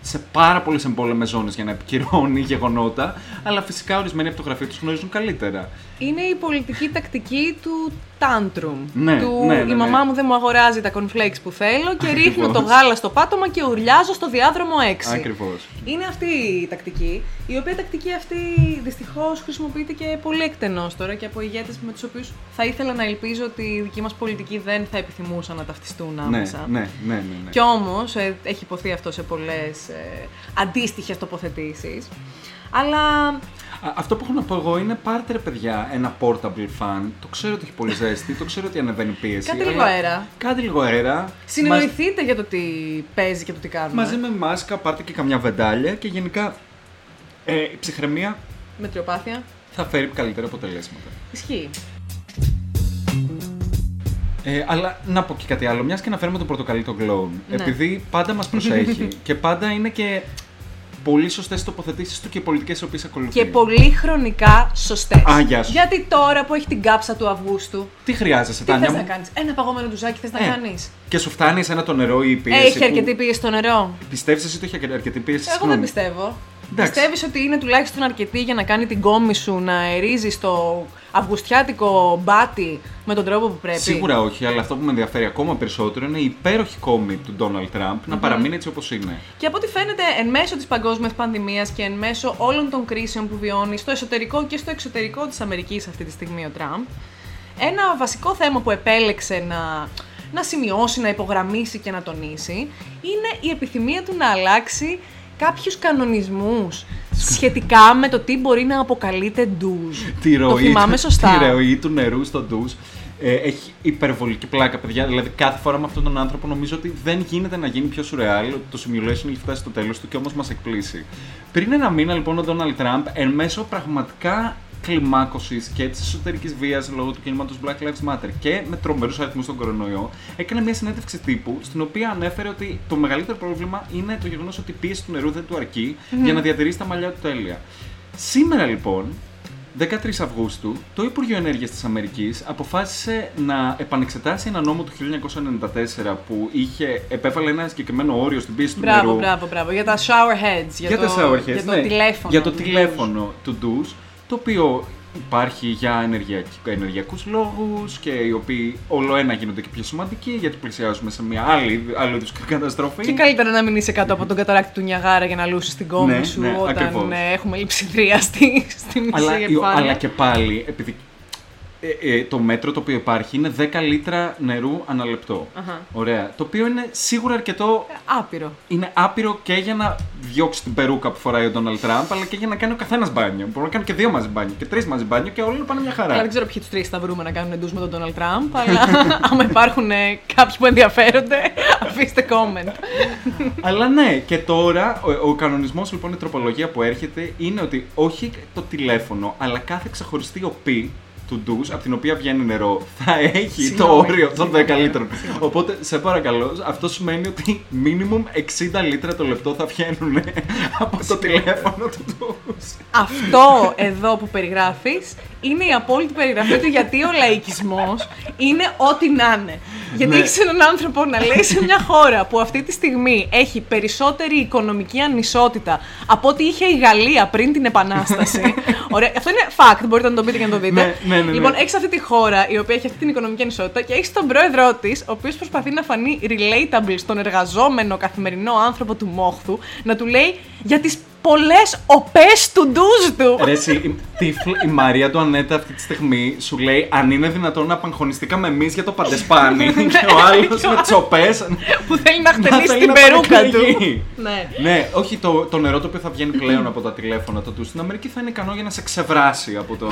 σε πάρα πολλές εμπόλεμες ζώνες για να επικυρώνει γεγονότα, αλλά φυσικά ορισμένοι από το γραφείο τους γνωρίζουν καλύτερα. Είναι η πολιτική τακτική του tantrum. Ναι, του ναι, ναι, η μαμά ναι. μου δεν μου αγοράζει τα cornflakes που θέλω και ρίχνω το Ακριβώς. γάλα στο πάτωμα και ουρλιάζω στο διάδρομο 6. Ακριβώς. Είναι αυτή η τακτική, η οποία τακτική αυτή δυστυχώς χρησιμοποιείται και πολύ εκτενώς τώρα και από ηγέτες με τους οποίους θα ήθελα να ελπίζω ότι οι δικοί μας πολιτικοί δεν θα επιθυμούσαν να ταυτιστούν Ναι, άμεσα. ναι, ναι, ναι, ναι. Κι όμως έχει υποθεί αυτό σε πολλές ε, αντίστοιχες τοποθετήσεις. Αλλά Α, Αυτό που έχω να πω εγώ είναι πάρτε ρε παιδιά ένα portable fan. Το ξέρω ότι έχει πολύ ζέστη, το ξέρω ότι ανεβαίνει η πίεση. Κάντε αλλά λίγο αέρα. Κάντε λίγο αέρα. συνεννοηθείτε για το τι παίζει και το τι κάνουμε. Μαζί με μάσκα πάρτε και καμιά βεντάλια και γενικά ε, η ψυχραιμία Μετριοπάθεια. θα φέρει καλύτερα αποτελέσματα. Ισχύει. Ε, αλλά να πω και κάτι άλλο, μιας και να φέρουμε το πορτοκαλί το Glow. Ναι. Επειδή πάντα μας προσέχει *laughs* και πάντα είναι και πολύ σωστές τοποθετήσεις του και οι πολιτικές τι οποίες ακολουθεί. Και πολύ χρονικά σωστές. Α, γεια σου. Γιατί τώρα που έχει την κάψα του Αυγούστου, Τι χρειάζεσαι, τι Τάνια θες μου; να κάνεις; Ένα παγωμένο ντουζάκι θες να Ε, κάνεις; Και σου φτάνει ένα το νερό ή η πίεση. Έχει που- αρκετή πίεση στο νερό. Πιστεύεις εσύ ότι έχει αρκετή πίεση. Εγώ Συγγνώμη; δεν πιστεύω. Εντάξει. Πιστεύεις ότι είναι τουλάχιστον αρκετή για να κάνει την κόμη σου να αερίζει στο αυγουστιάτικο μπάτι με τον τρόπο που πρέπει; Σίγουρα όχι, αλλά αυτό που με ενδιαφέρει ακόμα περισσότερο είναι η υπέροχη κόμη του Ντόναλτ Τραμπ να παραμείνει έτσι όπως είναι. Και από ό,τι φαίνεται, εν μέσω της παγκόσμιας πανδημίας και εν μέσω όλων των κρίσεων που βιώνει στο εσωτερικό και στο εξωτερικό της Αμερικής αυτή τη στιγμή ο Τραμπ, ένα βασικό θέμα που επέλεξε να, να σημειώσει, να υπογραμμίσει και να τονίσει είναι η επιθυμία του να αλλάξει κάποιους κανονισμούς σχετικά με το τι μπορεί να αποκαλείται ντουζ. *laughs* Τη το ροή, θυμάμαι σωστά. *laughs* Τη ροή του νερού στο ντουζ. Ε, έχει υπερβολική πλάκα, παιδιά. Δηλαδή, κάθε φορά με αυτόν τον άνθρωπο νομίζω ότι δεν γίνεται να γίνει πιο σουρεάλ. Το simulation έχει φτάσει στο τέλος του και όμως μας εκπλήσει. Πριν ένα μήνα, λοιπόν, ο Ντόναλτ Τραμπ, εν μέσω πραγματικά κλιμάκωσης και της εσωτερικής βίας λόγω του κινήματος Black Lives Matter και με τρομερούς αριθμούς στον κορονοϊό, έκανε μια συνέντευξη τύπου στην οποία ανέφερε ότι το μεγαλύτερο πρόβλημα είναι το γεγονός ότι η πίεση του νερού δεν του αρκεί για να διατηρήσει τα μαλλιά του τέλεια. Σήμερα λοιπόν 13 Αυγούστου, το Υπουργείο Ενέργειας της Αμερικής αποφάσισε να επανεξετάσει ένα νόμο του 1994 που είχε, επέβαλε ένα συγκεκριμένο όριο στην πίεση του Μπράβο, νερού. μπράβο, μπράβο. Για τα shower heads. Για, Για, το, τα shower heads, για το ναι. τηλέφωνο. Για το του τηλέφωνο του ντους, το οποίο υπάρχει για ενεργειακ- ενεργειακούς λόγους και οι οποίοι όλο ένα γίνονται και πιο σημαντικοί γιατί πλησιάζουμε σε μια άλλη, άλλο είδους καταστροφή. Και καλύτερα να μην είσαι κάτω από τον καταράκτη του Νιαγάρα για να λούσεις την κόμμα Ναι, σου ναι, όταν ακριβώς. ε, έχουμε λειψιδρία στη, στη μισή αλλά, επιφάνεια. αλλά και πάλι, επειδή ε, ε, το μέτρο το οποίο υπάρχει είναι 10 λίτρα νερού ανά λεπτό. Αχα. Ωραία. Το οποίο είναι σίγουρα αρκετό. Άπειρο. Είναι άπειρο και για να διώξει την περούκα που φοράει ο Ντόναλτ Τραμπ, αλλά και για να κάνει ο καθένας μπάνιο. Μπορούν να κάνουν και δύο μαζί μπάνιο και τρεις μαζί μπάνιο και όλοι να πάνε μια χαρά. Αλλά δεν ξέρω ποιοι τους τρεις θα βρούμε να κάνουν εντούς με τον Donald Τραμπ, αλλά *laughs* άμα υπάρχουν ε, κάποιοι που ενδιαφέρονται, *laughs* αφήστε comment. Αλλά ναι, και τώρα ο, ο κανονισμός, λοιπόν, η τροπολογία που έρχεται είναι ότι όχι το τηλέφωνο, αλλά κάθε ξεχωριστή οπή του ντους, από την οποία βγαίνει νερό, θα έχει το Συγγνώμη. όριο των 10 λίτρων. Οπότε, σε παρακαλώ, αυτό σημαίνει ότι minimum 60 λίτρα το λεπτό θα βγαίνουν από το τηλέφωνο του ντους. Αυτό εδώ που περιγράφεις είναι η απόλυτη περιγραφή του γιατί ο λαϊκισμός είναι ό,τι να είναι. Γιατί Ναι. έχεις έναν άνθρωπο να λέει σε μια χώρα που αυτή τη στιγμή έχει περισσότερη οικονομική ανισότητα από ό,τι είχε η Γαλλία πριν την Επανάσταση. *laughs* Ωραία, αυτό είναι fact, μπορείτε να το πείτε και να το δείτε. Ναι, ναι, ναι, ναι. Λοιπόν, έχεις αυτή τη χώρα η οποία έχει αυτή την οικονομική ανισότητα και έχεις τον πρόεδρό της, ο οποίος προσπαθεί να φανεί relatable στον εργαζόμενο καθημερινό άνθρωπο του Μόχθου, να του λέει για τις πολλές οπές του ντουζ του. Ρε, εσύ, η, τύφλ- η Μαρία του Ανέτα αυτή τη στιγμή σου λέει αν είναι δυνατόν να απαγχωνιστήκαμε εμείς για το παντεσπάνι και ο άλλος με τσοπέ. *laughs* που θέλει να θέλει χτενίσει την να περούκα του. πανεκλεγεί. ναι. Ναι, όχι το, το νερό το οποίο θα βγαίνει πλέον από τα τηλέφωνα του στην Αμερική θα είναι ικανό για να σε ξεβράσει από το,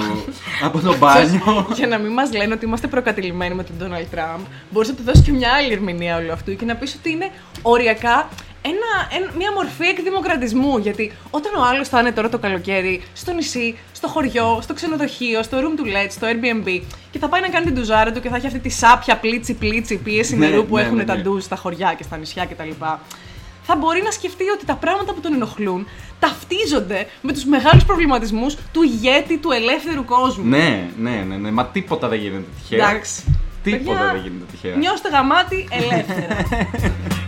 από το μπάνιο. *laughs* Για να μην μας λένε ότι είμαστε προκατηλημένοι με τον Donald Τραμπ, μπορείς να του δώσεις και μια άλλη ερμηνεία όλου αυτού και να πεις ότι είναι οριακά ένα, ένα- μια μορφή εκδημοκρατισμού. Γιατί όταν ο άλλος θα είναι τώρα το καλοκαίρι στο νησί, στο χωριό, στο ξενοδοχείο, στο room to let, στο Airbnb και θα πάει να κάνει την ντουζάρα του και θα έχει αυτή τη σάπια πλίτσι πλίτσι πίεση Ναι, νερού που ναι, έχουν ναι, τα ναι. ντουζ στα χωριά και στα νησιά κτλ. Θα μπορεί να σκεφτεί ότι τα πράγματα που τον ενοχλούν ταυτίζονται με τους μεγάλους προβληματισμούς του ηγέτη του ελεύθερου κόσμου. ναι, ναι, ναι, ναι, μα τίποτα δεν γίνεται τυχαία. Εντάξει. Τίποτα Παιδιά, δεν γίνεται τυχαία. Νιώστε γαμάτι ελεύθερα. *laughs*